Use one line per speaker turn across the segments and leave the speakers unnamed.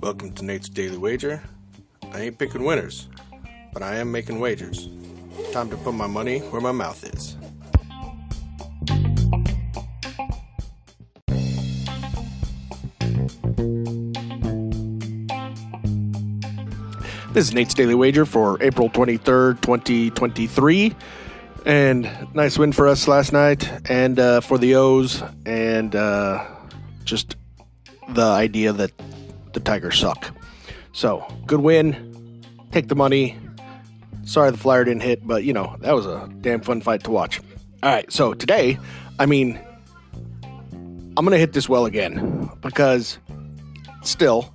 Welcome to Nate's Daily Wager. I ain't picking winners, but I am making wagers. Time to put my money where my mouth is. This is Nate's Daily Wager for April 23rd, 2023. And nice win for us last night and uh, for the O's. And uh, just the idea that the Tigers suck. So, good win. Take the money. Sorry the flyer didn't hit, but you know, that was a damn fun fight to watch. All right, so today, I mean, I'm going to hit this well again because still,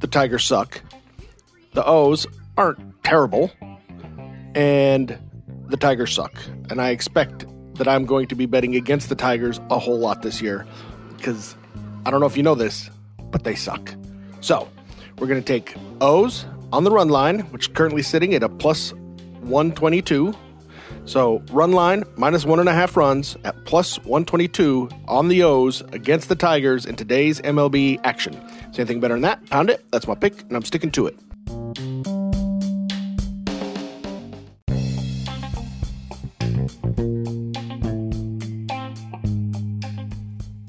the Tigers suck. The O's aren't terrible, and the Tigers suck. And I expect that I'm going to be betting against the Tigers a whole lot this year because I don't know if you know this, but they suck. So we're going to take O's on the run line, which is currently sitting at a plus 122. So run line minus one and a half runs at plus 122 on the O's against the Tigers in today's MLB action. See anything better than that? Pound it. That's my pick, and I'm sticking to it.